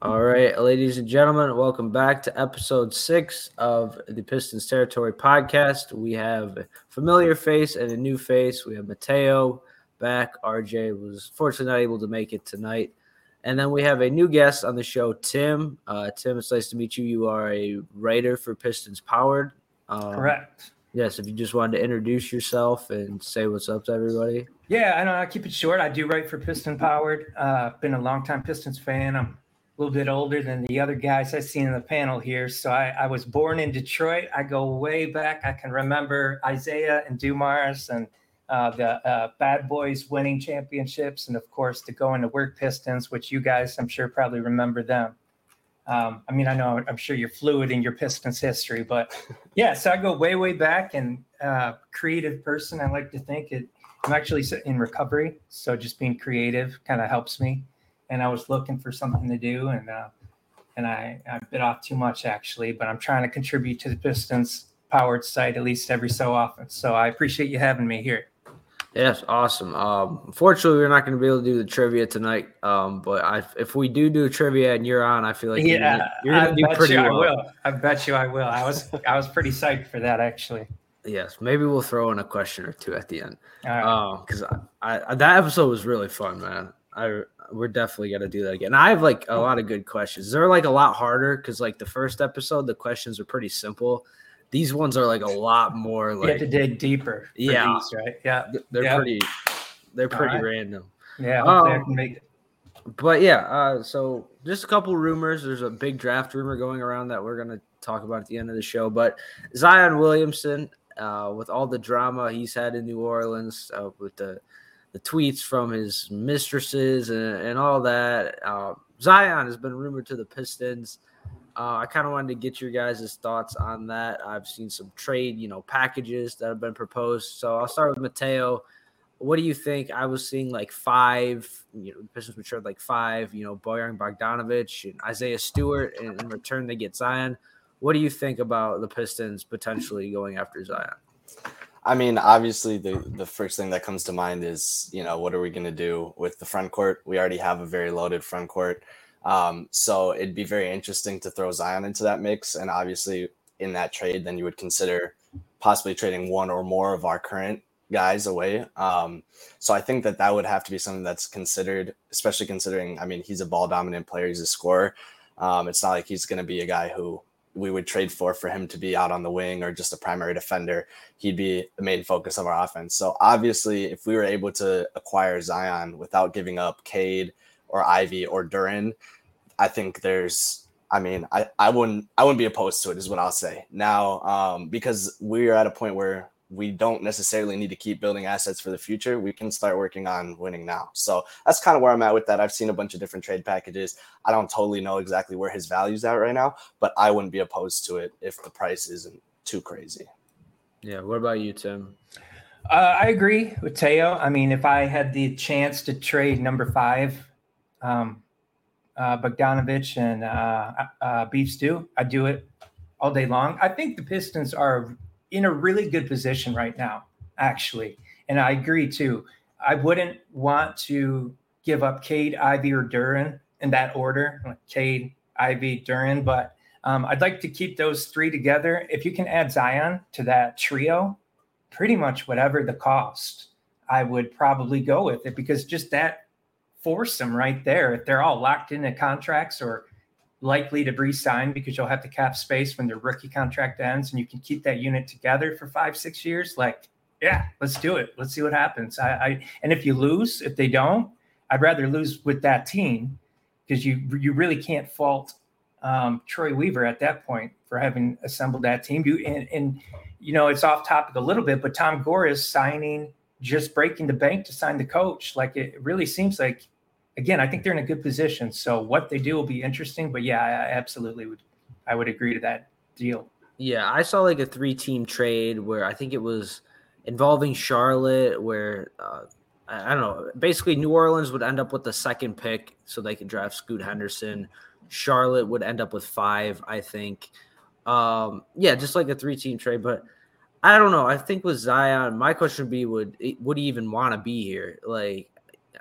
All right, ladies and gentlemen, welcome back to episode six of the Pistons Territory podcast. We have a familiar face and a new face. We have Mateo back. RJ was fortunately not able to make it tonight. And then we have a new guest on the show, Tim. Uh, Tim, it's nice to meet you. You are a writer for Pistons Powered. Um, Correct. Yes, if you just wanted to introduce yourself and say what's up to everybody. Yeah, I know. I keep it short. I do write for Piston Powered. Uh, been a longtime Pistons fan. I'm little bit older than the other guys I've seen in the panel here. So I, I was born in Detroit. I go way back. I can remember Isiah and Dumars and uh, the uh, Bad Boys winning championships, and of course the going to work Pistons, which you guys I'm sure probably remember them. Um, I mean, I know I'm sure you're fluid in your Pistons history, but yeah, so I go way, way back and uh, creative person. I like to think it. I'm actually in recovery, so just being creative kind of helps me and I was looking for something to do, and uh, and I, I bit off too much actually, but I'm trying to contribute to the Pistons powered site at least every so often. So I appreciate you having me here. Yes, awesome. Um, unfortunately, we're not going to be able to do the trivia tonight. Um, but I, if we do do trivia and you're on, I feel like yeah, you're going to do pretty you well. I will. I bet you I will. I was I was pretty psyched for that actually. Yes, maybe we'll throw in a question or two at the end. Because right. I, I, that episode was really fun, man. I we're definitely gonna do that again. I have like a lot of good questions. They're like a lot harder because like the first episode, the questions are pretty simple. These ones are like a lot more like you have to dig deeper. Yeah, these, right. Yeah, they're yep. pretty. They're pretty right. random. Yeah, um. But yeah, uh, so just a couple rumors. There's a big draft rumor going around that we're gonna talk about at the end of the show. But Zion Williamson, uh, with all the drama he's had in New Orleans, uh, with the the tweets from his mistresses and, and all that. Uh, Zion has been rumored to the Pistons. Uh, I kind of wanted to get your guys' thoughts on that. I've seen some trade, you know, packages that have been proposed. So I'll start with Mateo. What do you think? I was seeing like five, you know, the Pistons matured like five, you know, Bojan Bogdanovic and Isaiah Stewart, and in return they get Zion. What do you think about the Pistons potentially going after Zion? I mean, obviously, the the first thing that comes to mind is you know what are we going to do with the front court? We already have a very loaded front court, um, so it'd be very interesting to throw Zion into that mix. And obviously, in that trade, then you would consider possibly trading one or more of our current guys away. Um, so I think that that would have to be something that's considered, especially considering. I mean, he's a ball dominant player. He's a scorer. Um, it's not like he's going to be a guy who we would trade for for him to be out on the wing or just a primary defender. He'd be the main focus of our offense. So obviously, if we were able to acquire Zion without giving up Cade or Ivey or Duren, I think there's. I mean, I, I wouldn't I wouldn't be opposed to it, is what I'll say now, um, because we're at a point where we don't necessarily need to keep building assets for the future. We can start working on winning now. So that's kind of where I'm at with that. I've seen a bunch of different trade packages. I don't totally know exactly where his value's at right now, but I wouldn't be opposed to it if the price isn't too crazy. Yeah. What about you, Tim? Uh, I agree with Teo. I mean, if I had the chance to trade number five, um, uh, Bogdanovic and uh, uh, Beef Stew, I'd do it all day long. I think the Pistons are in a really good position right now, actually. And I agree too. I wouldn't want to give up Cade, Ivey, or Duren in that order, Cade, Ivey, Duren, but um, I'd like to keep those three together. If you can add Zion to that trio, pretty much whatever the cost, I would probably go with it because just that foursome right there, if they're all locked into contracts or likely to re-sign because you'll have the cap space when their rookie contract ends and you can keep that unit together for five six years? Like yeah let's do it. Let's see what happens. I, I and if you lose if they don't i'd rather lose with that team because you you really can't fault um, troy weaver at that point for having assembled that team. You and, and you know it's off topic a little bit but tom gore is signing just breaking the bank to sign the coach. Like it really seems like again, I think they're in a good position. So what they do will be interesting. But yeah, I absolutely would. I would agree to that deal. Yeah, I saw like a three-team trade where I think it was involving Charlotte, where uh, I don't know. Basically, New Orleans would end up with the second pick, so they could draft Scoot Henderson. Charlotte would end up with five, I think. Um, yeah, just like a three-team trade, but. I don't know. I think with Zion, my question would be: Would would he even want to be here? Like,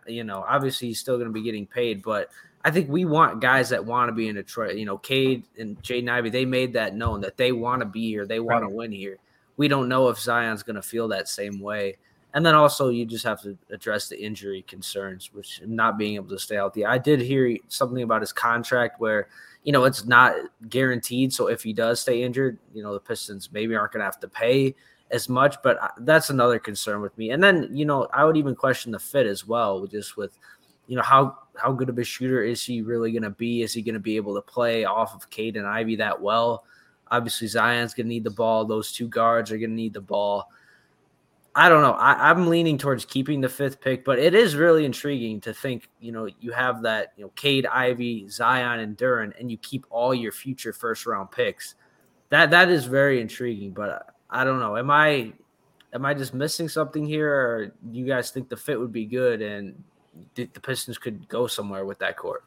you know, obviously he's still going to be getting paid, but I think we want guys that want to be in Detroit. You know, Cade and Jaden Ivey, they made that known that they want to be here. They want right. to win here. We don't know if Zion's going to feel that same way. And then also, you just have to address the injury concerns, which not being able to stay healthy. I did hear something about his contract where, you know, it's not guaranteed. So if he does stay injured, you know, the Pistons maybe aren't going to have to pay as much. But that's another concern with me. And then, you know, I would even question the fit as well, just with, you know, how how good of a shooter is he really going to be? Is he going to be able to play off of Cade and Ivey that well? Obviously, Zion's going to need the ball. Those two guards are going to need the ball. I don't know. I, am leaning towards keeping the fifth pick, but it is really intriguing to think, you know, you have that, you know, Cade, Ivey, Zion, and Duren, and you keep all your future first round picks. That that is very intriguing, but I don't know. Am I am I just missing something here, or you guys think the fit would be good and the Pistons could go somewhere with that court?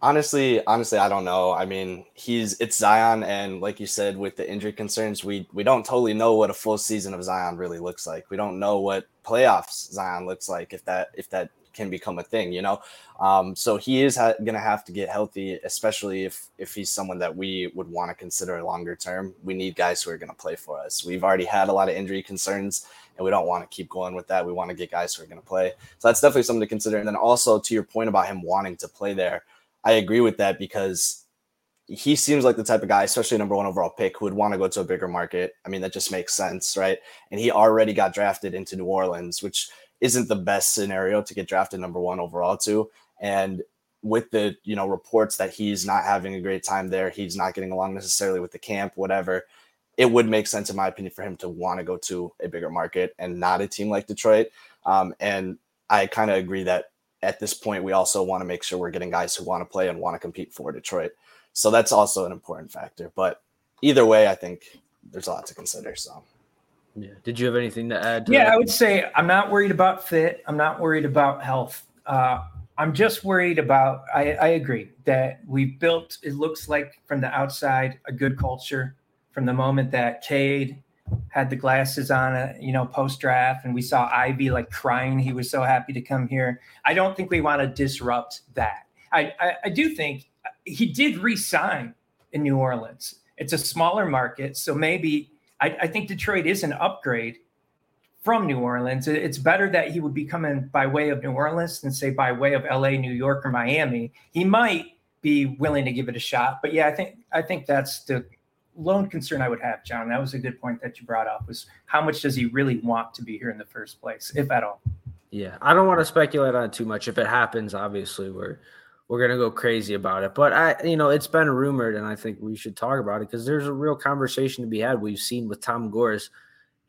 Honestly, honestly, I don't know. I mean, he's it's Zion, and like you said, with the injury concerns, we we don't totally know what a full season of Zion really looks like. We don't know what playoffs Zion looks like if that if that can become a thing, you know. Um, so he is ha- going to have to get healthy, especially if if he's someone that we would want to consider longer term. We need guys who are going to play for us. We've already had a lot of injury concerns, and we don't want to keep going with that. We want to get guys who are going to play. So that's definitely something to consider. And then also to your point about him wanting to play there. I agree with that because he seems like the type of guy, especially number one overall pick, who would want to go to a bigger market. I mean, that just makes sense, right? And he already got drafted into New Orleans, which isn't the best scenario to get drafted number one overall to. And with the you know reports that he's not having a great time there, he's not getting along necessarily with the camp, whatever. It would make sense, in my opinion, for him to want to go to a bigger market and not a team like Detroit. Um, and I kind of agree that at this point, we also want to make sure we're getting guys who want to play and want to compete for Detroit. So that's also an important factor. But either way, I think there's a lot to consider. So. Yeah. Did you have anything to add? To yeah, that? I would say I'm not worried about fit. I'm not worried about health. Uh, I'm just worried about. I, I agree that we built. It looks like from the outside a good culture. From the moment that Cade had the glasses on, uh, you know, post draft, and we saw Ivey like crying. He was so happy to come here. I don't think we want to disrupt that. I, I, I do think he did resign in New Orleans. It's a smaller market, so maybe I, I think Detroit is an upgrade from New Orleans. It's better that he would be coming by way of New Orleans than say by way of LA, New York, or Miami. He might be willing to give it a shot, but yeah, I think I think that's the lone concern I would have, John. That was a good point that you brought up. Was how much does he really want to be here in the first place, if at all? Yeah, I don't want to speculate on it too much. If it happens, obviously we're we're gonna go crazy about it. But I, you know, it's been rumored, and I think we should talk about it because there's a real conversation to be had. We've seen with Tom Gores,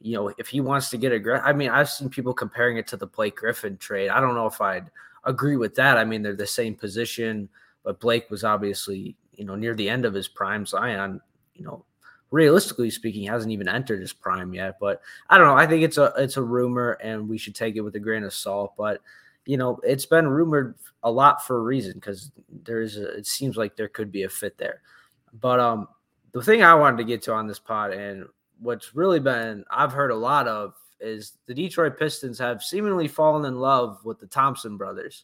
you know, if he wants to get aggressive. I mean, I've seen people comparing it to the Blake Griffin trade. I don't know if I'd agree with that. I mean, they're the same position, but Blake was obviously, you know, near the end of his prime. Zion, you know, realistically speaking, hasn't even entered his prime yet. But I don't know. I think it's a it's a rumor, and we should take it with a grain of salt. But you know, it's been rumored a lot for a reason because there's a, it seems like there could be a fit there. But um, the thing I wanted to get to on this pod and what's really been I've heard a lot of is the Detroit Pistons have seemingly fallen in love with the Thompson brothers.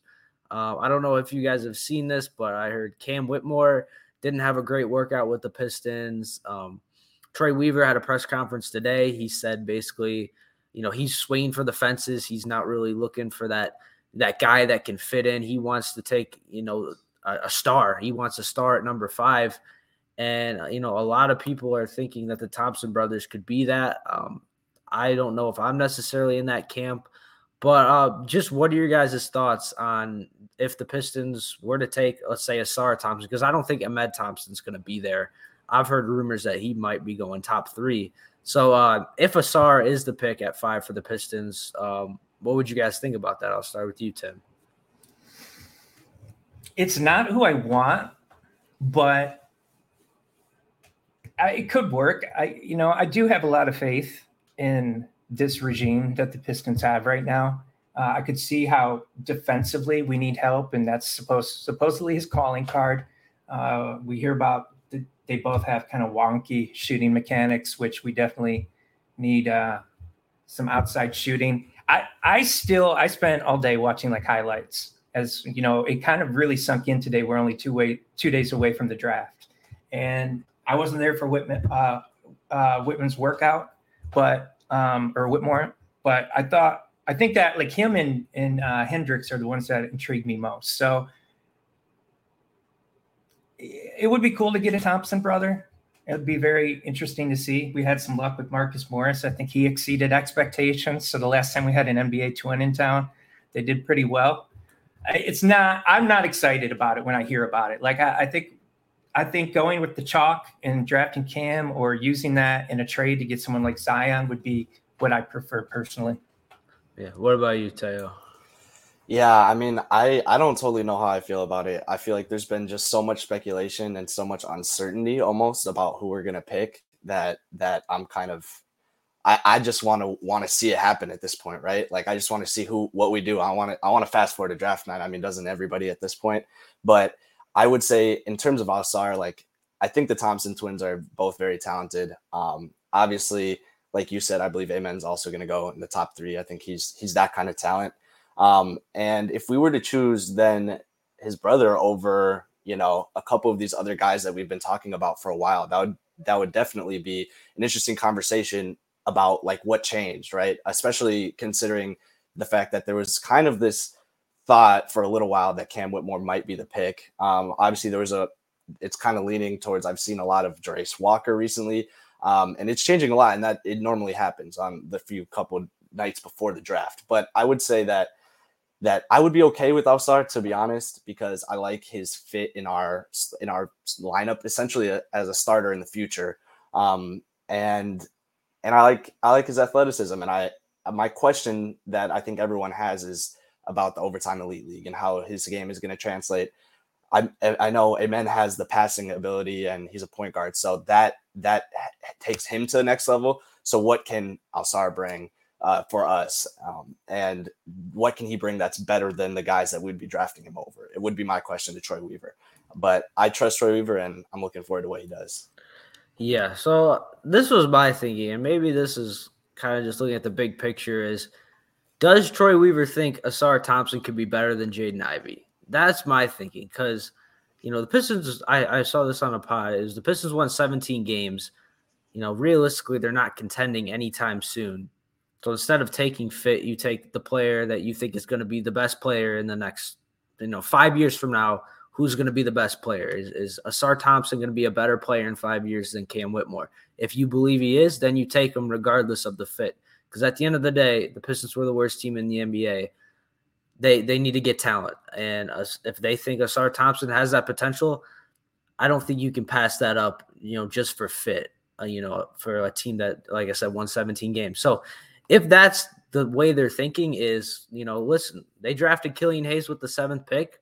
Uh, I don't know if you guys have seen this, but I heard Cam Whitmore didn't have a great workout with the Pistons. Um, Troy Weaver had a press conference today. He said basically, you know, he's swinging for the fences. He's not really looking for that that guy that can fit in. He wants to take, you know, a, a star. He wants a star at number five. And, uh, you know, a lot of people are thinking that the Thompson brothers could be that. Um, I don't know if I'm necessarily in that camp, but uh, just what are your guys' thoughts on if the Pistons were to take, let's say, Ausar Thompson? Because I don't think Amen Thompson's going to be there. I've heard rumors that he might be going top three. So uh, if Ausar is the pick at five for the Pistons, um, what would you guys think about that? I'll start with you, Tim. It's not who I want, but I, it could work. I, you know, I do have a lot of faith in this regime that the Pistons have right now. Uh, I could see how defensively we need help, and that's supposed supposedly his calling card. Uh, we hear about the, they both have kind of wonky shooting mechanics, which we definitely need uh, some outside shooting. I I still I spent all day watching like highlights as you know, it kind of really sunk in today. We're only two way two days away from the draft, and I wasn't there for Whitman uh, uh, Whitman's workout, but um, or Whitmore, but I thought I think that like him and and uh, Hendricks are the ones that intrigue me most. So it would be cool to get a Thompson brother. It would be very interesting to see. We had some luck with Marcus Morris. I think he exceeded expectations. So the last time we had an NBA twin in town, they did pretty well. It's not. I'm not excited about it when I hear about it. Like I, I think, I think going with the chalk and drafting Cam or using that in a trade to get someone like Zion would be what I prefer personally. Yeah. What about you, Teo? Yeah, I mean, I I don't totally know how I feel about it. I feel like there's been just so much speculation and so much uncertainty almost about who we're gonna pick that that I'm kind of I, I just want to want to see it happen at this point, right? Like I just want to see who what we do. I want to I want to fast forward to draft night. I mean, doesn't everybody at this point? But I would say in terms of Ausar, like I think the Thompson twins are both very talented. Um, obviously, like you said, I believe Amen's also going to go in the top three. I think he's he's that kind of talent. Um, and if we were to choose then his brother over, you know, a couple of these other guys that we've been talking about for a while, that would that would definitely be an interesting conversation about like what changed, right? Especially considering the fact that there was kind of this thought for a little while that Cam Whitmore might be the pick. Um, obviously, there was a, it's kind of leaning towards. I've seen a lot of Jarace Walker recently, um, and it's changing a lot, and that it normally happens on the few couple nights before the draft. But I would say that that I would be okay with Ausar to be honest, because I like his fit in our in our lineup essentially as a starter in the future. Um, and and I like I like his athleticism. And I my question that I think everyone has is about the overtime elite league and how his game is going to translate. I I know Amen has the passing ability and he's a point guard, so that that takes him to the next level. So what can Ausar bring? Uh, for us. Um, and what can he bring that's better than the guys that we'd be drafting him over? It would be my question to Troy Weaver. But I trust Troy Weaver and I'm looking forward to what he does. Yeah. So this was my thinking, and maybe this is kind of just looking at the big picture is does Troy Weaver think Ausar Thompson could be better than Jaden Ivey? That's my thinking because you know the Pistons. I, I saw this on a pod. Is the Pistons won 17 games. You know, realistically, they're not contending anytime soon. So instead of taking fit, you take the player that you think is going to be the best player in the next, you know, five years from now. Who's going to be the best player? Is, is Ausar Thompson going to be a better player in five years than Cam Whitmore? If you believe he is, then you take him regardless of the fit. Because at the end of the day, the Pistons were the worst team in the NBA. They they need to get talent, and if they think Ausar Thompson has that potential, I don't think you can pass that up. You know, just for fit. Uh, you know, for a team that, like I said, won 17 games. So if that's the way they're thinking is, you know, listen, they drafted Killian Hayes with the seventh pick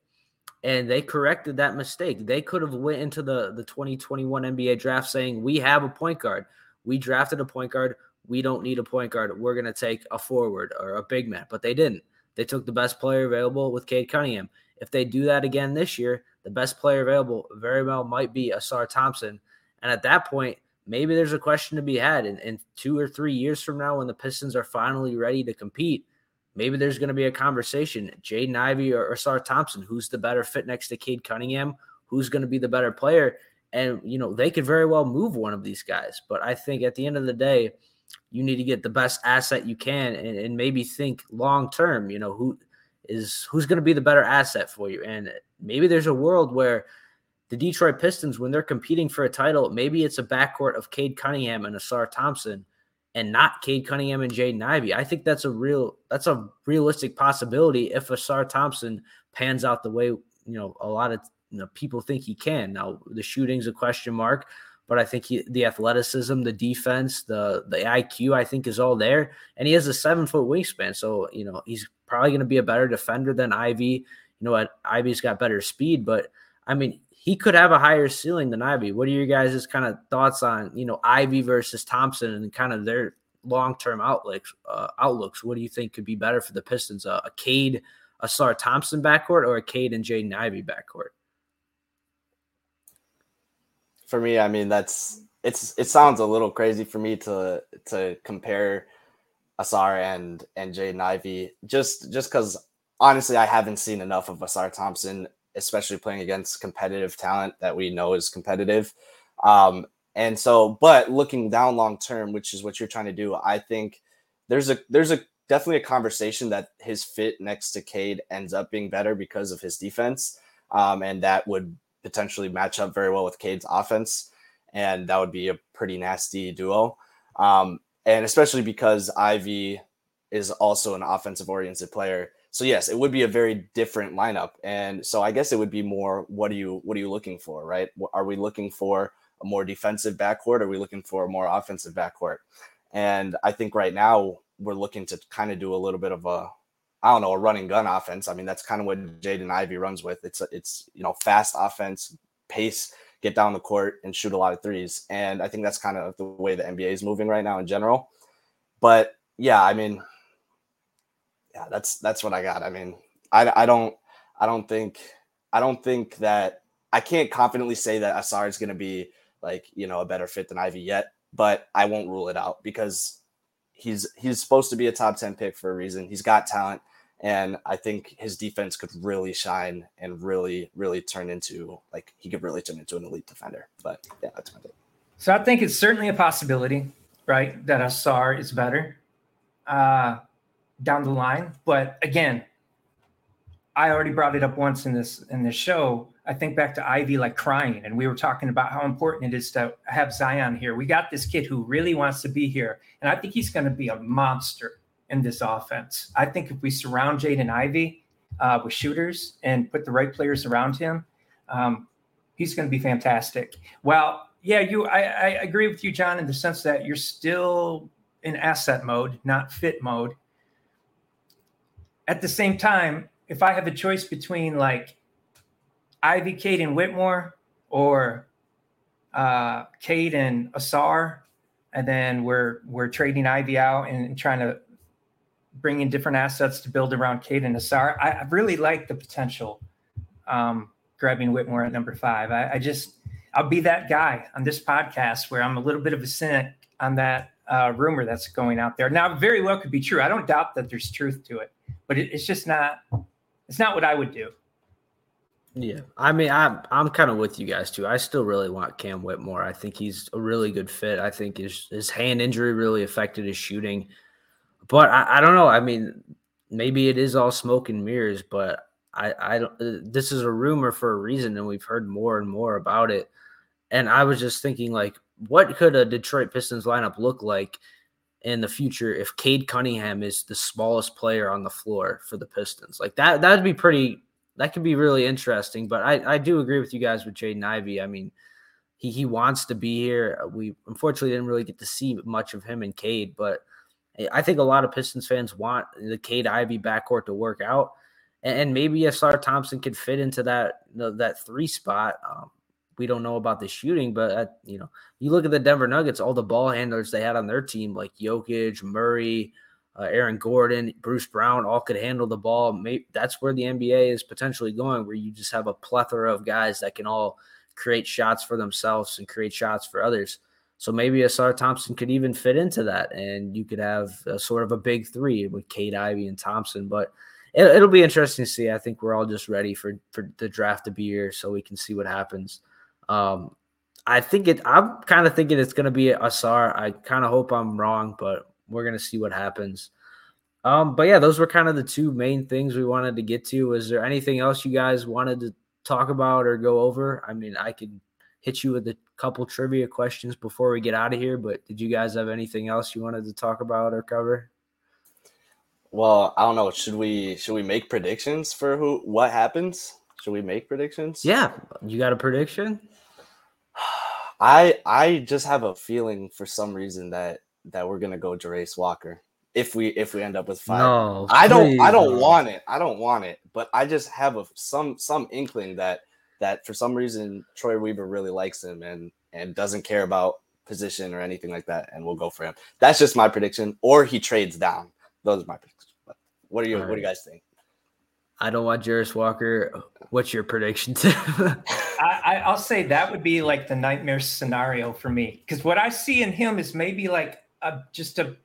and they corrected that mistake. They could have went into the, the 2021 NBA draft saying, we have a point guard. We drafted a point guard. We don't need a point guard. We're going to take a forward or a big man, but they didn't. They took the best player available with Cade Cunningham. If they do that again this year, the best player available very well might be Ausar Thompson. And at that point, maybe there's a question to be had in, in two or three years from now when the Pistons are finally ready to compete. Maybe there's going to be a conversation. Jaden Ivey or, or Sar Thompson, who's the better fit next to Cade Cunningham? Who's going to be the better player? And, you know, they could very well move one of these guys. But I think at the end of the day, you need to get the best asset you can and, and maybe think long term, you know, who is who's going to be the better asset for you. And maybe there's a world where – the Detroit Pistons, when they're competing for a title, maybe it's a backcourt of Cade Cunningham and Ausar Thompson and not Cade Cunningham and Jaden Ivey. I think that's a real that's a realistic possibility if Ausar Thompson pans out the way you know a lot of you know, people think he can. Now the shooting's a question mark, but I think he, the athleticism, the defense, the the IQ, I think is all there, and he has a seven foot wingspan. So you know he's probably going to be a better defender than Ivey. You know what? Ivey's got better speed, but I mean he could have a higher ceiling than Ivey. What are your guys' kind of thoughts on you know Ivey versus Thompson and kind of their long term outlooks? Uh, outlooks. What do you think could be better for the Pistons? Uh, a Cade, a Ausar Thompson backcourt, or a Cade and Jaden Ivey backcourt? For me, I mean that's it's it sounds a little crazy for me to to compare Ausar and and Jaden Ivey just just because honestly, I haven't seen enough of Ausar Thompson, especially playing against competitive talent that we know is competitive. Um, and so, but looking down long term, which is what you're trying to do, I think there's a there's a definitely a conversation that his fit next to Cade ends up being better because of his defense, um, and that would potentially match up very well with Cade's offense, and that would be a pretty nasty duo. Um, and especially because Ivey is also an offensive oriented player. So yes, it would be a very different lineup. And so I guess it would be more what are you what are you looking for, right? Are we looking for a more defensive backcourt? Are we looking for a more offensive backcourt? And I think right now we're looking to kind of do a little bit of a I don't know, a running gun offense. I mean, that's kind of what Jaden Ivey runs with. It's it's you know, fast offense, pace, get down the court and shoot a lot of threes. And I think that's kind of the way the NBA is moving right now in general. But yeah, I mean, yeah, that's that's what I got. I mean, I I don't I don't think I don't think that I can't confidently say that Ausar is going to be like you know a better fit than Ivey yet, but I won't rule it out because he's he's supposed to be a top ten pick for a reason. He's got talent, and I think his defense could really shine and really really turn into like he could really turn into an elite defender. But yeah, that's my take. So I think it's certainly a possibility, right, that Ausar is better. Uh, down the line. But again, I already brought it up once in this in this show. I think back to Ivey like crying, and we were talking about how important it is to have Zion here. We got this kid who really wants to be here, and I think he's going to be a monster in this offense. I think if we surround Jaden Ivey uh, with shooters and put the right players around him, um, he's going to be fantastic. Well, yeah, you, I, I agree with you, John, in the sense that you're still in asset mode, not fit mode at the same time, if I have a choice between like Ivey, Cade, and Whitmore, or uh, Cade and Ausar, and then we're we're trading Ivey out and trying to bring in different assets to build around Cade and Ausar. I, I really like the potential um, grabbing Whitmore at number five. I, I, just I'll be that guy on this podcast where I'm a little bit of a cynic on that uh, rumor that's going out there. Now, very well could be true. I don't doubt that there's truth to it but it, it's just not it's not what I would do. Yeah, I mean, I'm I'm kind of with you guys too. I still really want Cam Whitmore. I think he's a really good fit. I think his his hand injury really affected his shooting, but I, I don't know. I mean, maybe it is all smoke and mirrors, but I I don't. Uh, this is a rumor for a reason, and we've heard more and more about it. And I was just thinking, like, what could a Detroit Pistons lineup look like in the future if Cade Cunningham is the smallest player on the floor for the Pistons. Like that that'd be pretty that could be really interesting. But I, I do agree with you guys with Jaden Ivey. I mean, he he wants to be here. We unfortunately didn't really get to see much of him and Cade, but I think a lot of Pistons fans want the Cade Ivey backcourt to work out. And, maybe Ausar Thompson could fit into that that three spot. Um, we don't know about the shooting, but uh, you know, you look at the Denver Nuggets, all the ball handlers they had on their team, like Jokic, Murray, uh, Aaron Gordon, Bruce Brown, all could handle the ball. Maybe that's where the NBA is potentially going, where you just have a plethora of guys that can all create shots for themselves and create shots for others. So maybe Ausar Thompson could even fit into that, and you could have a, sort of a big three with Cade Ivey and Thompson. But it, will be interesting to see. I think we're all just ready for for the draft to be here, so we can see what happens. Um, I think it. I'm kind of thinking it's going to be Ausar. I kind of hope I'm wrong, but we're going to see what happens. Um, but yeah, those were kind of the two main things we wanted to get to. Was there anything else you guys wanted to talk about or go over? I mean, I could hit you with a couple trivia questions before we get out of here, but did you guys have anything else you wanted to talk about or cover? Well, I don't know. Should we should we make predictions for who what happens? Should we make predictions? Yeah, you got a prediction? I I just have a feeling for some reason that that we're gonna go Jarace Walker if we if we end up with five. No, I don't I don't want it. I don't want it, but I just have a some some inkling that that for some reason Troy Weaver really likes him and and doesn't care about position or anything like that, and we'll go for him. That's just my prediction. Or he trades down. Those are my predictions. But what are you? Right. What do you guys think? I don't want Jarace Walker. What's your prediction? I, I'll say that would be like the nightmare scenario for me because what I see in him is maybe like a just a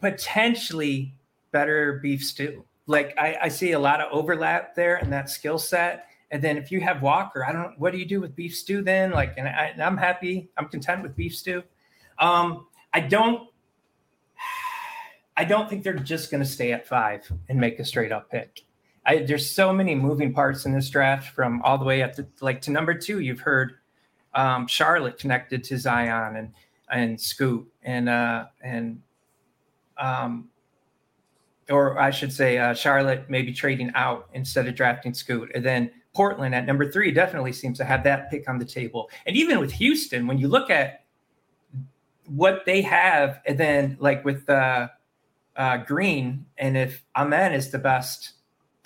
potentially better beef stew. like I, I see a lot of overlap there in that skill set. And then if you have Walker, I don't. What do you do with beef stew then? Like, and, I, am happy. I'm content with beef stew. Um, I don't. I don't think they're just going to stay at five and make a straight up pick. I, there's so many moving parts in this draft from all the way up to like to number two. You've heard um, Charlotte connected to Zion and and Scoot and uh, and um, or I should say uh, Charlotte maybe trading out instead of drafting Scoot, and then Portland at number three definitely seems to have that pick on the table. And even with Houston, when you look at what they have, and then like with uh, uh, Green, and if Amen is the best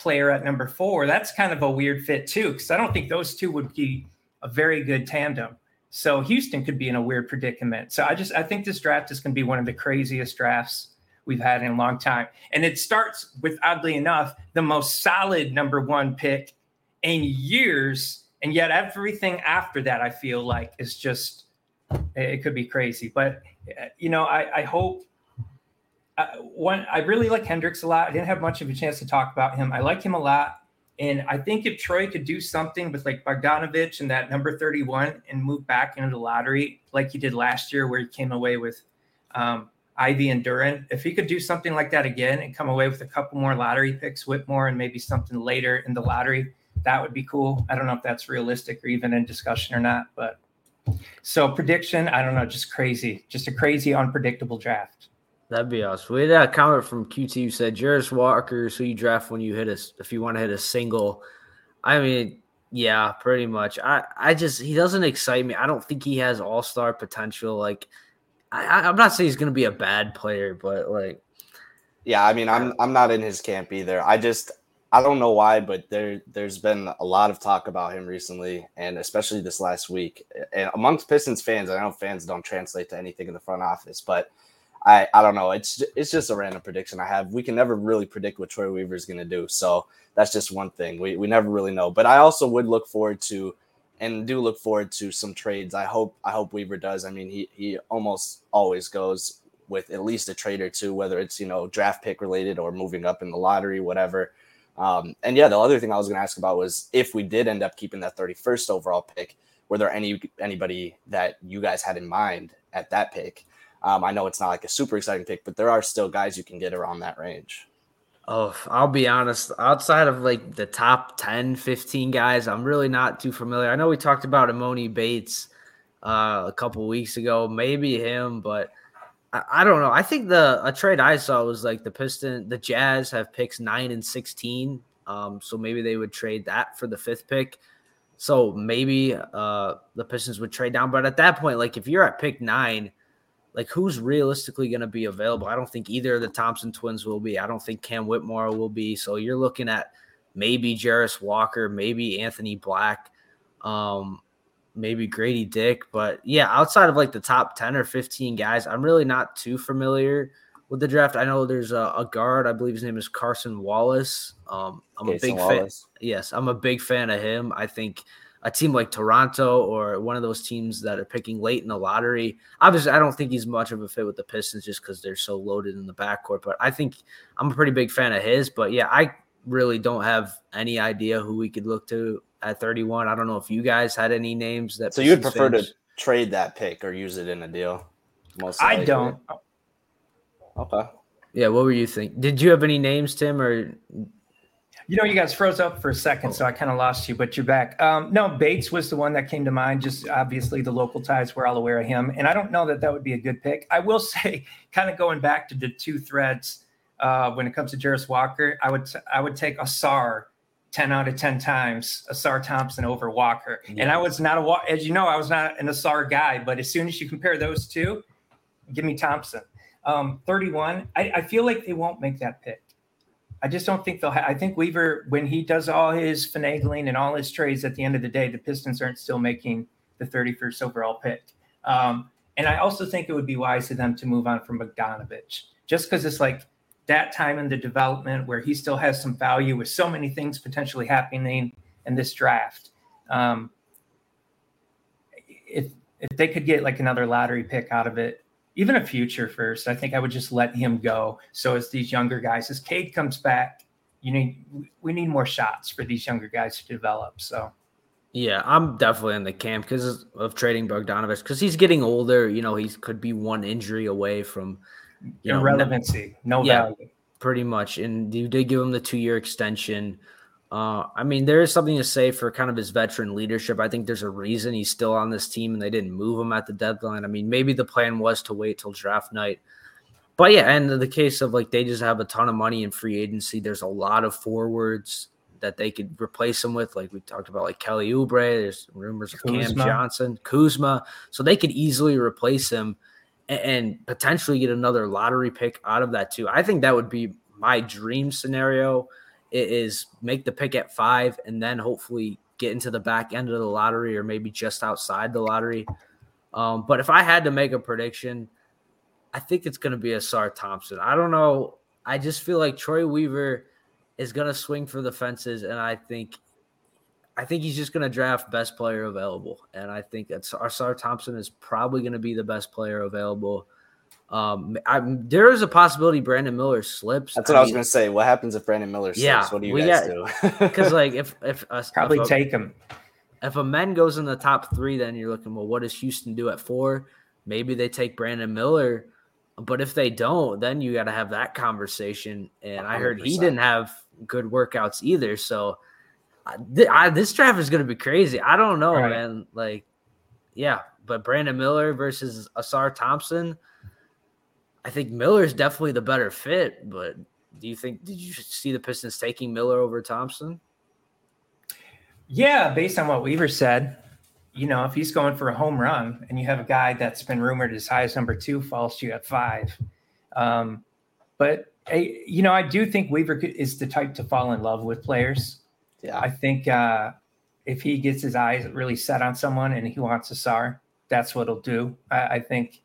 player at number four, that's kind of a weird fit too, because I don't think those two would be a very good tandem. So Houston could be in a weird predicament. So I just I think this draft is going to be one of the craziest drafts we've had in a long time. And it starts with oddly enough the most solid number 1 pick in years and yet everything after that I feel like is just it could be crazy. But eh, you know, I I hope uh, one I really like Hendricks a lot. I didn't have much of a chance to talk about him. I like him a lot. And I think if Troy could do something with like Bogdanovich and that number 31 and move back into the lottery like he did last year, where he came away with um, Ivey and Duren, if he could do something like that again and come away with a couple more lottery picks, Whitmore, and maybe something later in the lottery, that would be cool. I don't know if that's realistic or even in discussion or not, but so prediction, I don't know, just crazy, just a crazy, unpredictable draft. That'd be awesome. We had a comment from QT who said Jarace Walker, is who you draft when you hit a if you want to hit a single. I mean, yeah, pretty much. I I just he doesn't excite me. I don't think he has all star potential. Like I, I'm not saying he's gonna be a bad player, but like yeah, I mean, I'm I'm not in his camp either. I just I don't know why, but there there's been a lot of talk about him recently, and especially this last week, and amongst Pistons fans. I know fans don't translate to anything in the front office, but I, I don't know. It's it's just a random prediction I have. We can never really predict what Troy Weaver is going to do. So that's just one thing. We, we never really know. But I also would look forward to and do look forward to some trades. I hope I hope Weaver does. I mean, he he almost always goes with at least a trade or two, whether it's you know draft pick related or moving up in the lottery, whatever. Um, and yeah, the other thing I was going to ask about was if we did end up keeping that 31st overall pick, were there any anybody that you guys had in mind at that pick? Um, I know it's not like a super exciting pick, but there are still guys you can get around that range. Oh, I'll be honest. Outside of like the top 10, 15 guys, I'm really not too familiar. I know we talked about Emoni Bates uh, a couple weeks ago, maybe him, but I, I, don't know. I think the a trade I saw was like the Piston, the Jazz have picks nine and 16. Um, so maybe they would trade that for the fifth pick. So maybe uh, the Pistons would trade down. But at that point, like if you're at pick nine, like who's realistically going to be available? I don't think either of the Thompson twins will be. I don't think Cam Whitmore will be. So you're looking at maybe Jarace Walker, maybe Anthony Black, um, maybe Grady Dick. But yeah, outside of like the top 10 or 15 guys, I'm really not too familiar with the draft. I know there's a, a guard, I believe his name is Cason Wallace. Um, I'm Jason a big Wallace. fan. Yes, I'm a big fan of him. I think a team like Toronto or one of those teams that are picking late in the lottery. Obviously, I don't think he's much of a fit with the Pistons just because they're so loaded in the backcourt. But I think I'm a pretty big fan of his. But yeah, I really don't have any idea who we could look to at 31. I don't know if you guys had any names that. So you'd prefer fans... to trade that pick or use it in a deal? Most I don't. Okay. Yeah, what were you think? Did you have any names, Tim, or you know, you guys froze up for a second, so I kind of lost you, but you're back. Um, no, Bates was the one that came to mind. Just obviously, the local ties were all aware of him, and I don't know that that would be a good pick. I will say, kind of going back to the two threads uh, when it comes to Jarace Walker, I would I would take Ausar 10 out of 10 times Ausar Thompson over Walker. Yeah. And I was not a, as you know, I was not an Ausar guy, but as soon as you compare those two, give me Thompson. Um, 31, I, I, feel like they won't make that pick. I just don't think they'll. Ha- I think Weaver, when he does all his finagling and all his trades, at the end of the day, the Pistons aren't still making the 31st overall pick. Um, and I also think it would be wise for them to move on from Bogdanovich, just because it's like that time in the development where he still has some value with so many things potentially happening in this draft. Um, if if they could get like another lottery pick out of it, even a future first. I think I would just let him go. So as these younger guys, as Cade comes back, you need we need more shots for these younger guys to develop. So yeah, I'm definitely in the camp because of trading Bogdanovich because he's getting older. You know, he could be one injury away from you irrelevancy, know, no yeah, value, pretty much. And you did give him the two year extension. Uh, I mean, there is something to say for kind of his veteran leadership. I think there's a reason he's still on this team and they didn't move him at the deadline. I mean, maybe the plan was to wait till draft night. But yeah, and in the case of like they just have a ton of money in free agency, there's a lot of forwards that they could replace him with. Like we talked about, like Kelly Oubre. There's rumors of Kuzma. Cam Johnson, Kuzma. So they could easily replace him and, and potentially get another lottery pick out of that too. I think that would be my dream scenario is make the pick at five and then hopefully get into the back end of the lottery or maybe just outside the lottery. Um, but if I had to make a prediction, I think it's going to be Ausar Thompson. I don't know. I just feel like Troy Weaver is going to swing for the fences, and I think, I think he's just going to draft best player available, and I think Ausar Thompson is probably going to be the best player available. Um, I, there is a possibility Brandon Miller slips. That's what I, I was going to say. What happens if Brandon Miller slips? Yeah, what do you guys got, do? Because like if if probably if a, take him. If Amen goes in the top three, then you're looking. Well, what does Houston do at four? Maybe they take Brandon Miller, but if they don't, then you got to have that conversation. And 100%. I heard he didn't have good workouts either. So th- I, this draft is going to be crazy. I don't know, right. man. Like, yeah, but Brandon Miller versus Ausar Thompson I think Miller's definitely the better fit, but do you think did you see the Pistons taking Miller over Thompson? Yeah, based on what Weaver said, you know, if he's going for a home run and you have a guy that's been rumored as high as number two falls to you at five. Um, but you know, I do think Weaver is the type to fall in love with players. Yeah, I think uh, if he gets his eyes really set on someone and he wants Ausar, that's what he'll do. I, I think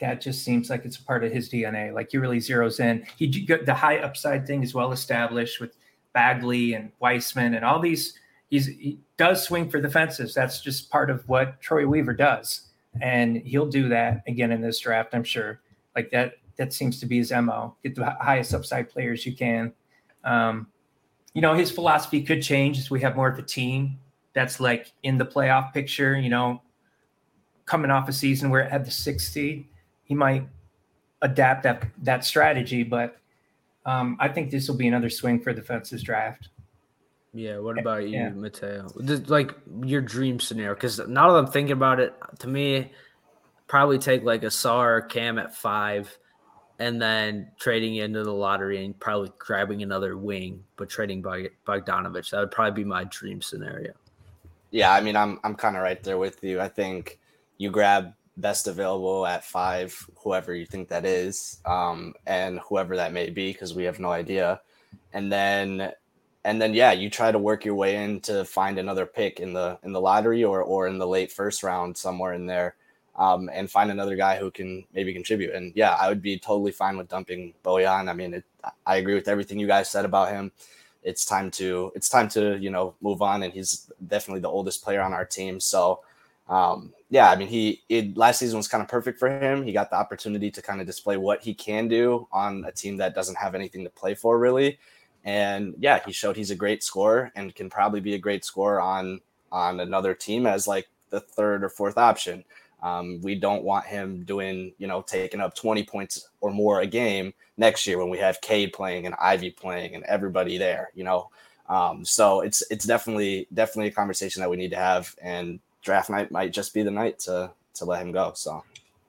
that just seems like it's a part of his DNA. Like he really zeroes in. He the high upside thing is well established with Bagley and Wiseman and all these. He's he does swing for the fences. That's just part of what Troy Weaver does, and he'll do that again in this draft. I'm sure. Like that. That seems to be his mo. Get the highest upside players you can. Um, you know, his philosophy could change as we have more of a team that's like in the playoff picture. You know, coming off a season where it had the sixth seed he might adapt that that strategy. But um, I think this will be another swing for the fences draft. Yeah. What about you, yeah. Mateo? Like your dream scenario? Because now that I'm thinking about it, to me, probably take like Ausar Cam at five, and then trading into the lottery and probably grabbing another wing, but trading by Bogdanovich. That would probably be my dream scenario. Yeah, I mean, I'm I'm kind of right there with you. I think you grab best available at five, whoever you think that is, um, and whoever that may be, because we have no idea. And then, and then, yeah, you try to work your way in to find another pick in the in the lottery or or in the late first round somewhere in there, um, and find another guy who can maybe contribute. And yeah, I would be totally fine with dumping Bojan. I mean, it, I agree with everything you guys said about him. It's time to it's time to you know move on, and he's definitely the oldest player on our team. So um, yeah, I mean, he it, last season was kind of perfect for him. He got the opportunity to kind of display what he can do on a team that doesn't have anything to play for, really. And yeah, he showed he's a great scorer and can probably be a great scorer on on another team as like the third or fourth option. Um, we don't want him doing, you know, taking up 20 points or more a game next year when we have Cade playing and Ivey playing and everybody there, you know. Um, so it's it's definitely definitely a conversation that we need to have. And draft night might just be the night to to let him go. So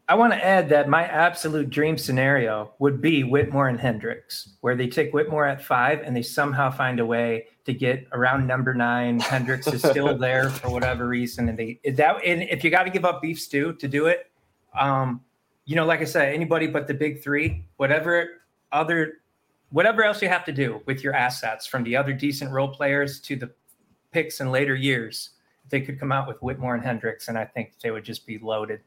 I want to add that my absolute dream scenario would be Whitmore and Hendricks, where they take Whitmore at five and they somehow find a way to get around number nine. Hendricks is still there for whatever reason, and they that and if you got to give up beef stew to do it, um, you know, like I said, anybody but the big three, whatever other, whatever else you have to do with your assets, from the other decent role players to the picks in later years they could come out with Whitmore and Hendricks, and I think they would just be loaded.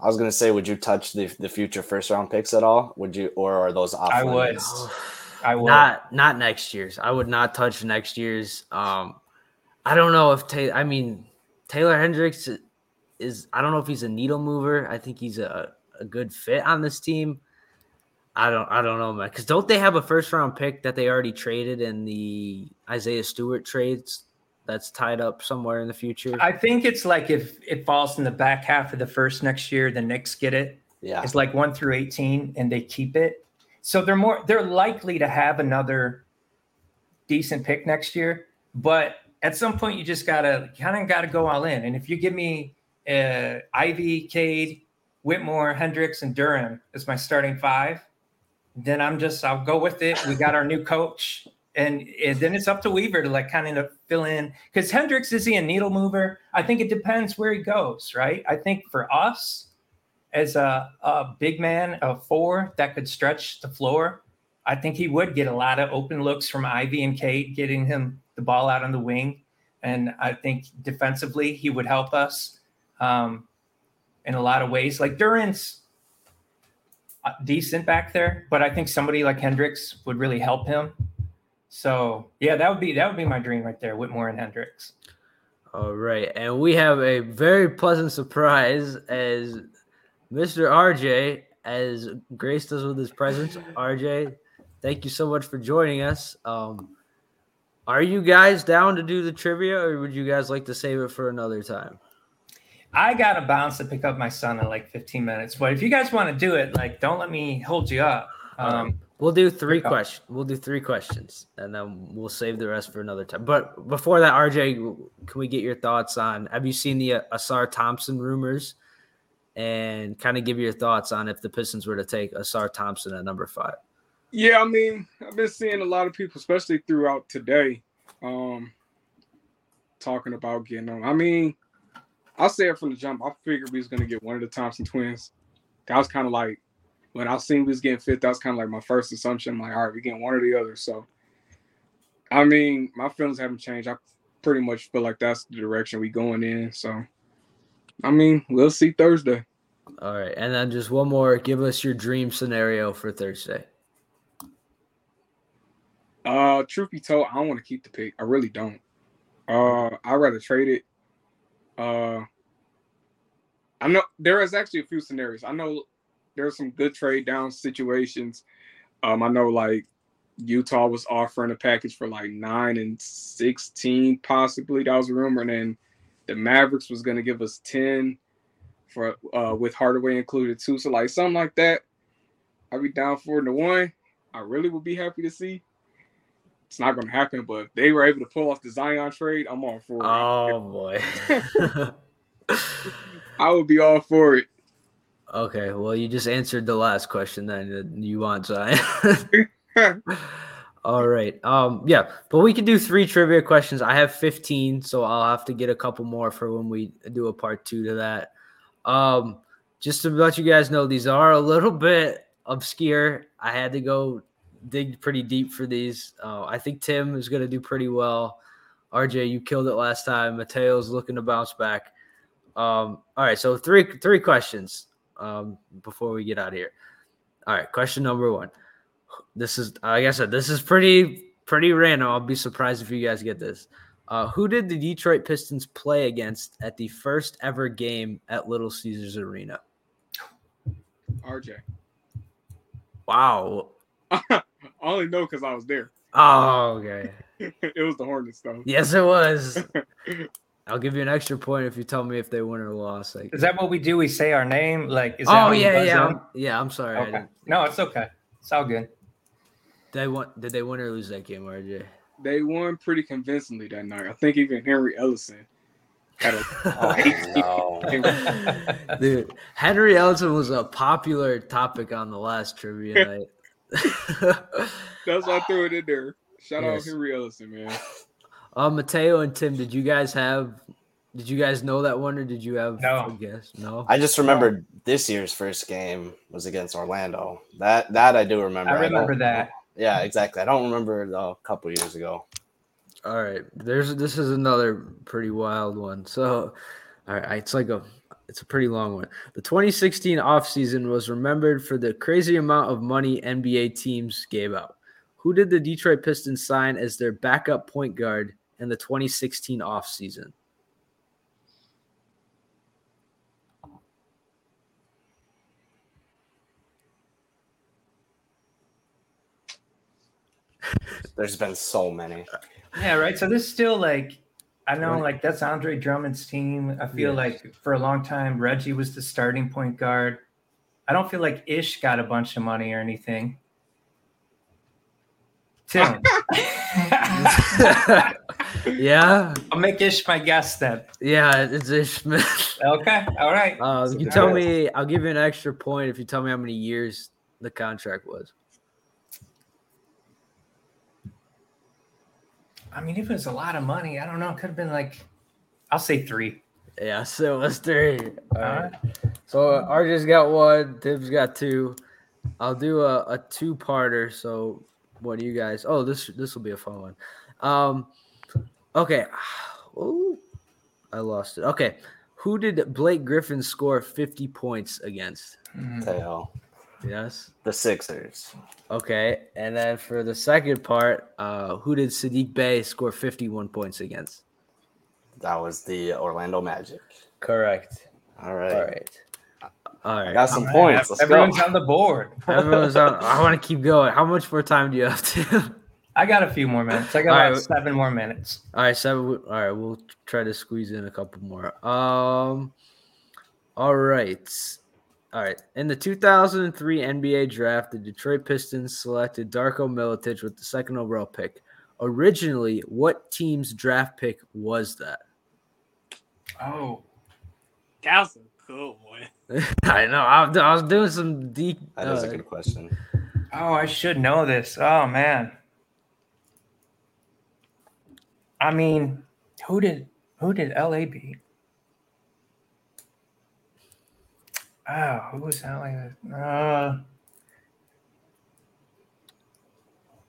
I was gonna say, would you touch the the future first round picks at all? Would you, or are those off? I would. I would not not next year's. I would not touch next year's. Um, I don't know if Taylor. I mean, Taylor Hendricks is. I don't know if he's a needle mover. I think he's a a good fit on this team. I don't I don't know, man. Because don't they have a first round pick that they already traded in the Isaiah Stewart trades that's tied up somewhere in the future? I think it's like if it falls in the back half of the first next year, the Knicks get it. Yeah. It's like one through 18 and they keep it. So they're more they're likely to have another decent pick next year. But at some point you just gotta kind of gotta go all in. And if you give me uh Ivey, Cade, Whitmore, Hendricks, and Durham as my starting five, then I'm just I'll go with it. We got our new coach. And, and then it's up to Weaver to like kind of fill in because Hendricks is he a needle mover? I think it depends where he goes, right? I think for us, as a, a big man, a four that could stretch the floor, I think he would get a lot of open looks from Ivey and Cade, getting him the ball out on the wing. And I think defensively, he would help us um, in a lot of ways. Like Duren's uh, decent back there, but I think somebody like Hendricks would really help him. So yeah, that would be that would be my dream right there, Whitmore and Hendricks. All right, and we have a very pleasant surprise as Mr. RJ as graced us with his presence. RJ, thank you so much for joining us. Um, are you guys down to do the trivia, or would you guys like to save it for another time? I got to bounce to pick up my son in like 15 minutes, but if you guys want to do it, like, don't let me hold you up. Um, we'll do three questions. We'll do three questions, and then we'll save the rest for another time. But before that, RJ, can we get your thoughts on? Have you seen the Ausar Thompson rumors? and kind of give your thoughts on if the Pistons were to take Ausar Thompson at number five. Yeah, I mean, I've been seeing a lot of people, especially throughout today, um, talking about getting on. I mean, I'll say it from the jump. I figured we was gonna get one of the Thompson twins. That was kind of like when I seen we was getting fit. That was kind of like my first assumption. I'm like, all right, we're getting one or the other. So, I mean, my feelings haven't changed. I pretty much feel like that's the direction we going in. So, I mean, we'll see Thursday. All right, and then just one more. Give us your dream scenario for Thursday. Uh, truth be told, I don't want to keep the pick. I really don't. Uh, I'd rather trade it. Uh, I know there is actually a few scenarios. I know there's some good trade down situations. Um, I know like Utah was offering a package for like nine and sixteen, possibly. That was a rumor, and then the Mavericks was going to give us ten for uh with Hardaway included too. So like something like that, I'd be down for it. the one, I really would be happy to see. It's not gonna happen, but if they were able to pull off the Zion trade, I'm all for it. Oh boy. I would be all for it. Okay, well you just answered the last question then. You want Zion. all right. Um yeah, but we can do three trivia questions. I have 15, so I'll have to get a couple more for when we do a part 2 to that. Um, just to let you guys know, these are a little bit obscure. I had to go dig pretty deep for these. Uh, I think Tim is going to do pretty well. RJ, you killed it last time. Mateo's looking to bounce back. Um, all right, so three three questions um, before we get out of here. All right, question number one. This is, like I said, this is pretty pretty random. I'll be surprised if you guys get this. Uh, who did the Detroit Pistons play against at the first ever game at Little Caesars Arena? RJ. Wow. I only know because I was there. Oh, okay. it was the Hornets, though. Yes, it was. I'll give you an extra point if you tell me if they win or lost. Like, is that what we do? We say our name, like, is that oh yeah, yeah, I'm, yeah. I'm sorry. Okay. No, it's okay. It's all good. They won. Did they win or lose that game, RJ? They won pretty convincingly that night. I think even Henry Ellenson had a oh, no. dude. Henry Ellenson was a popular topic on the last trivia night. That's why I threw it in there. Shout yes. out Henry Ellenson, man. Uh, Mateo and Tim, did you guys have? Did you guys know that one, or did you have no. a guess? No. I just remembered no. this year's first game was against Orlando. That that I do remember. I remember I that. Yeah, exactly. I don't remember a couple years ago. All right, there's this is another pretty wild one. So, all right, it's like a it's a pretty long one. The 2016 offseason was remembered for the crazy amount of money NBA teams gave out. Who did the Detroit Pistons sign as their backup point guard in the 2016 offseason? There's been so many. Yeah, right. So this still like I know like that's Andre Drummond's team. I feel Yes. like for a long time Reggie was the starting point guard. I don't feel like Ish got a bunch of money or anything. Tim. yeah, I'll make Ish my guest then. yeah, it's Ish Smith. Okay. All right. Uh, So you tell me, I'll give you an extra point if you tell me how many years the contract was. I mean, if it was a lot of money, I don't know. It could have been like I'll say three. Yeah, so it was three. All All right. So RJ's got one, Tim's got two. I'll do a, a two parter. So what do you guys? Oh, this this will be a fun one. Um, okay. Oh, I lost it. Okay, who did Blake Griffin score fifty points against? Mm. Teo. Yes. The Sixers. Okay, and then for the second part, uh, who did Sadiq Bey score fifty-one points against? That was the Orlando Magic. Correct. All right. All right. All right. right. All I got some All right, points. Let's Everyone's go. on the board. Everyone's on. I want to keep going. How much more time do you have to? I got a few more minutes. I got All about right. seven more minutes. All right, seven. All right, we'll try to squeeze in a couple more. Um, all right, all right. In the 2003 NBA draft, the Detroit Pistons selected Darko Milicic with the second overall pick. Originally, what team's draft pick was that? Oh, That was a good one. I know. I, I was doing some deep. That is a uh, good question. oh, I should know this. Oh man. I mean, who did who did LA beat? Oh, who was LA? Uh,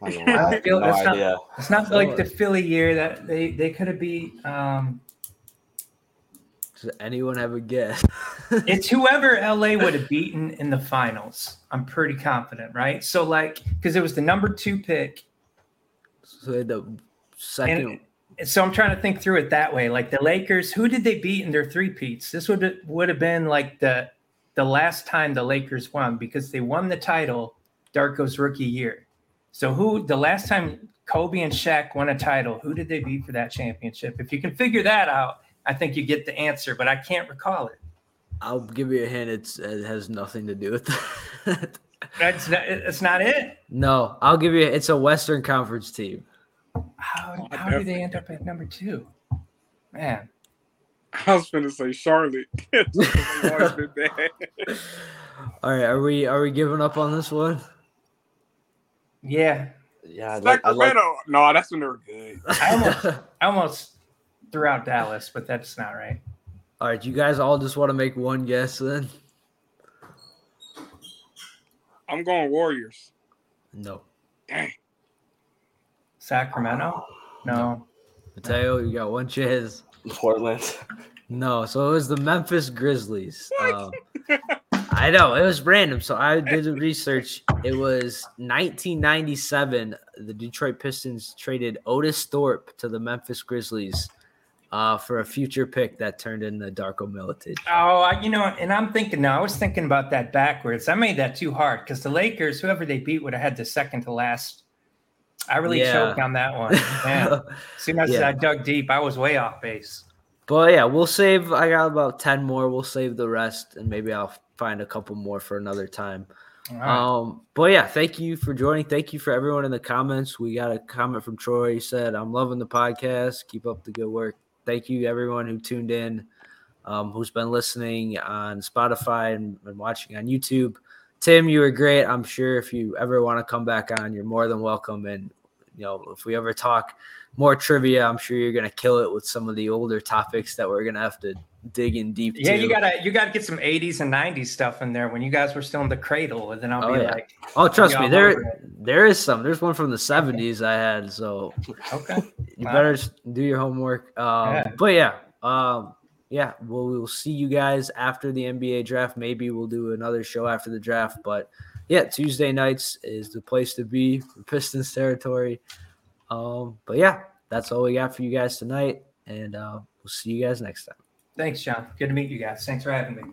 I'm not I feel no that's not- it's not like the Philly year that they they could have beat. Um, Does anyone have a guess? it's whoever LA would have beaten in the finals. I'm pretty confident, right? So like, because it was the number two pick, so they had the second. And- so I'm trying to think through it that way. Like the Lakers, who did they beat in their three peats? This would would have been like the the last time the Lakers won because they won the title Darko's rookie year. So who the last time Kobe and Shaq won a title, who did they beat for that championship? If you can figure that out, I think you get the answer, but I can't recall it. I'll give you a hint. It's it has nothing to do with that. That's not, it's not it. no, I'll give you. It's a Western Conference team. How, Oh, how did they end up at number two? Man, I was gonna say Charlotte. They've always been bad. All right, are we are we giving up on this one? yeah, Yeah, I'd like, Sacramento. like, no, that's when they were good. I almost I almost threw out Dallas, but that's not right. all right, you guys all just want to make one guess then? I'm going Warriors. No, Dang. Sacramento? No. Mateo, you got one chance. Portland. No, so it was the Memphis Grizzlies. Um, I know it was random, so I did the research. It was 1997. The Detroit Pistons traded Otis Thorpe to the Memphis Grizzlies uh, for a future pick that turned into Darko Milicic. Oh, you know, and I'm thinking now. I was thinking about that backwards. I made that too hard because the Lakers, whoever they beat, would have had the second to last. I really Yeah. choked on that one. Man, as soon as Yeah. I dug deep, I was way off base. But yeah, we'll save. I got about ten more. We'll save the rest, and maybe I'll find a couple more for another time. Right. Um, but yeah, thank you for joining. Thank you for everyone in the comments. We got a comment from Troy. He said, "I'm loving the podcast. Keep up the good work." Thank you everyone who tuned in, um, who's been listening on Spotify and, and watching on YouTube. Tim, you were great. I'm sure if you ever want to come back on, you're more than welcome. And you know, if we ever talk more trivia, I'm sure you're gonna kill it with some of the older topics that we're gonna have to dig in deep. yeah, to. you gotta you gotta get some 80s and 90s stuff in there when you guys were still in the cradle, and then I'll Oh, be yeah. like, Oh, trust me, there there is some. There's one from the 70s I had, so okay, you Wow. better do your homework. Um, Yeah. But yeah, um, yeah, we'll, we'll see you guys after the NBA draft. Maybe we'll do another show after the draft. But yeah, Tuesday nights is the place to be for Pistons territory. Um, but yeah, that's all we got for you guys tonight. And uh, we'll see you guys next time. thanks, John. Good to meet you guys. Thanks for having me.